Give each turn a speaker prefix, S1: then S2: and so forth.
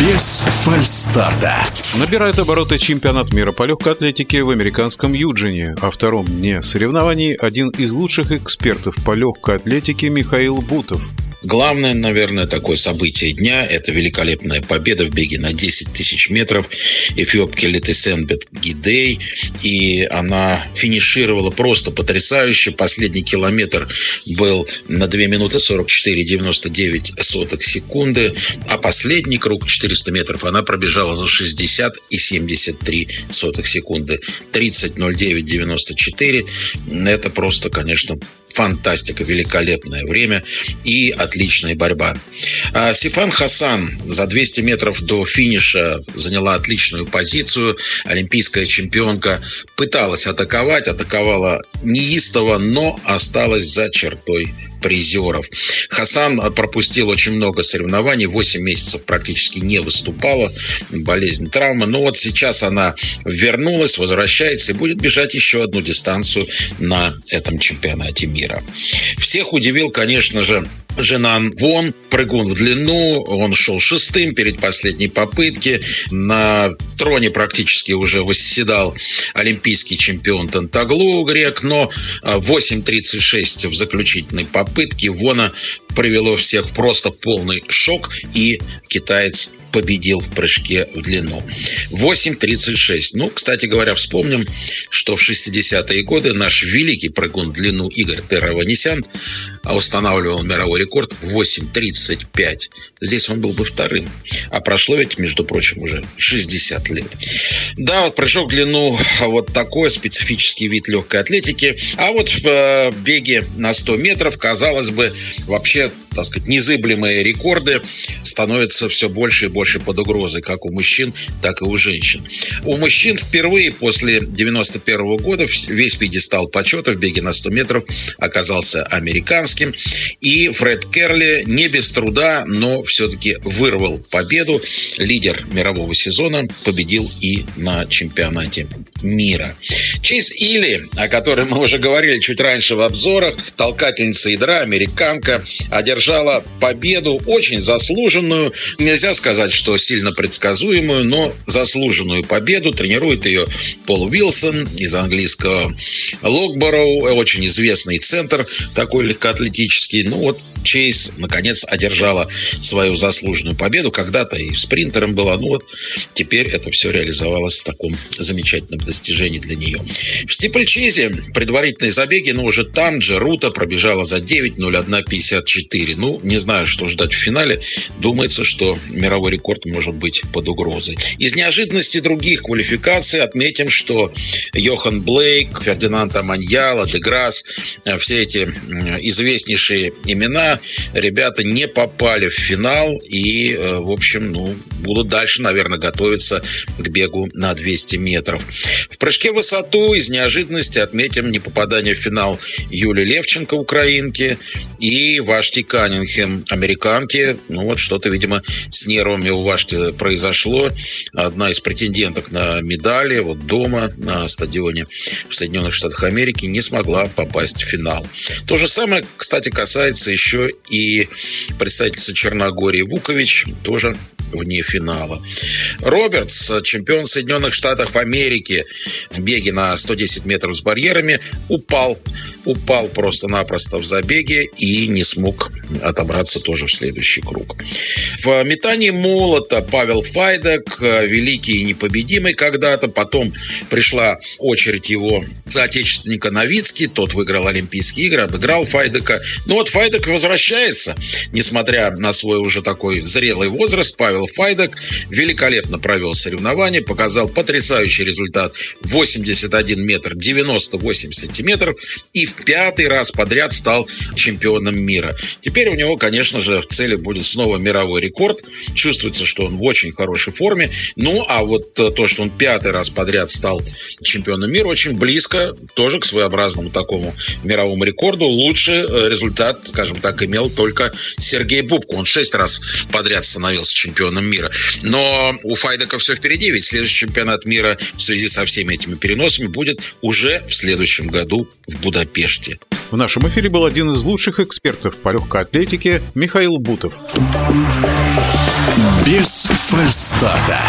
S1: Без фальстарта.
S2: Набирает обороты чемпионат мира по легкой атлетике в американском Юджине. О втором дне соревнований один из лучших экспертов по легкой атлетике Михаил Бутов –
S3: Главное, наверное, такое событие дня – это великолепная победа в беге на 10 тысяч метров эфиопки Летесенбет Гидей. И она финишировала просто потрясающе. Последний километр был на 2 минуты 44,99 сотых секунды. А последний круг 400 метров она пробежала за 60 и 73 сотых секунды. 30.09.94. Это просто, конечно, фантастика, великолепное время и отличная борьба. А Сифан Хасан за 200 метров до финиша заняла отличную позицию. Олимпийская чемпионка пыталась атаковать, атаковала неистово, но осталась за чертой призеров. Хасан пропустил очень много соревнований, 8 месяцев практически не выступала, болезнь, травма. Но вот сейчас она вернулась, возвращается и будет бежать еще одну дистанцию на этом чемпионате мира. Всех удивил, конечно же, Женан Вон, прыгун в длину, он шел шестым перед последней попытки. На троне практически уже восседал олимпийский чемпион Тантаглу грек, но 8.36 а, в заключительной попытке Вона привело всех в просто полный шок, и китаец победил в прыжке в длину. 8.36. Ну, кстати говоря, вспомним, что в 60-е годы наш великий прыгун в длину Игорь Терраванесян устанавливал мировой рекорд 8.35. Здесь он был бы вторым. А прошло ведь, между прочим, уже 60 лет. Да, вот прыжок в длину вот такой специфический вид легкой атлетики. А вот в э, беге на 100 метров, казалось бы, вообще так сказать, незыблемые рекорды становятся все больше и больше под угрозой, как у мужчин, так и у женщин. У мужчин впервые после 91 года весь пьедестал почета в беге на 100 метров оказался американским. И Фред Керли не без труда, но все-таки вырвал победу. Лидер мирового сезона победил и на чемпионате мира. Чейз Или, о которой мы уже говорили чуть раньше в обзорах, толкательница ядра, американка, одержала победу, очень заслуженную. Нельзя сказать, что сильно предсказуемую, но заслуженную победу. Тренирует ее Пол Уилсон из английского Локбороу, очень известный центр такой легкоатлетический. Ну вот Чейз, наконец, одержала свою заслуженную победу. Когда-то и спринтером была. Ну вот теперь это все реализовалось в таком замечательном достижении для нее. В стипльчейзе предварительные забеги, но уже там же Рута пробежала за 9.01.54. Ну, не знаю, что ждать в финале. Думается, что мировой рекорд может быть под угрозой. Из неожиданности других квалификаций отметим, что Йохан Блейк, Фердинанд Аманьяла, Деграсс, э, все эти известнейшие имена, ребята не попали в финал и, э, в общем, ну, будут дальше, наверное, готовиться к бегу на 200 метров. В прыжке в высоту из неожиданности отметим не попадание в финал Юли Левченко, украинки, и Вашти Каннингем, американки. Ну вот что-то, видимо, с нервами у Вашти произошло. Одна из претенденток на медали вот дома на стадионе в Соединенных Штатах Америки не смогла попасть в финал. То же самое, кстати, касается еще и представительницы Черногории Вукович, тоже вне финала. Робертс, чемпион Соединенных Штатов Америки в беге на 110 метров с барьерами, упал. Упал просто-напросто в забеге и не смог отобраться тоже в следующий круг. В метании молота Павел Файдек, великий и непобедимый когда-то. Потом пришла очередь его соотечественника Новицкий. Тот выиграл Олимпийские игры, обыграл Файдека. Но вот Файдек возвращается, несмотря на свой уже такой зрелый возраст. Павел Файдак великолепно провел соревнование, показал потрясающий результат 81 метр 98 сантиметров и в пятый раз подряд стал чемпионом мира. Теперь у него, конечно же, в цели будет снова мировой рекорд. Чувствуется, что он в очень хорошей форме. Ну, а вот то, что он пятый раз подряд стал чемпионом мира, очень близко тоже к своеобразному такому мировому рекорду. Лучший э, результат, скажем так, имел только Сергей Бубко. Он шесть раз подряд становился чемпионом мира. Но у Файдека все впереди, ведь следующий чемпионат мира в связи со всеми этими переносами будет уже в следующем году в Будапеште.
S2: В нашем эфире был один из лучших экспертов по легкой атлетике Михаил Бутов.
S1: Без фальстарта.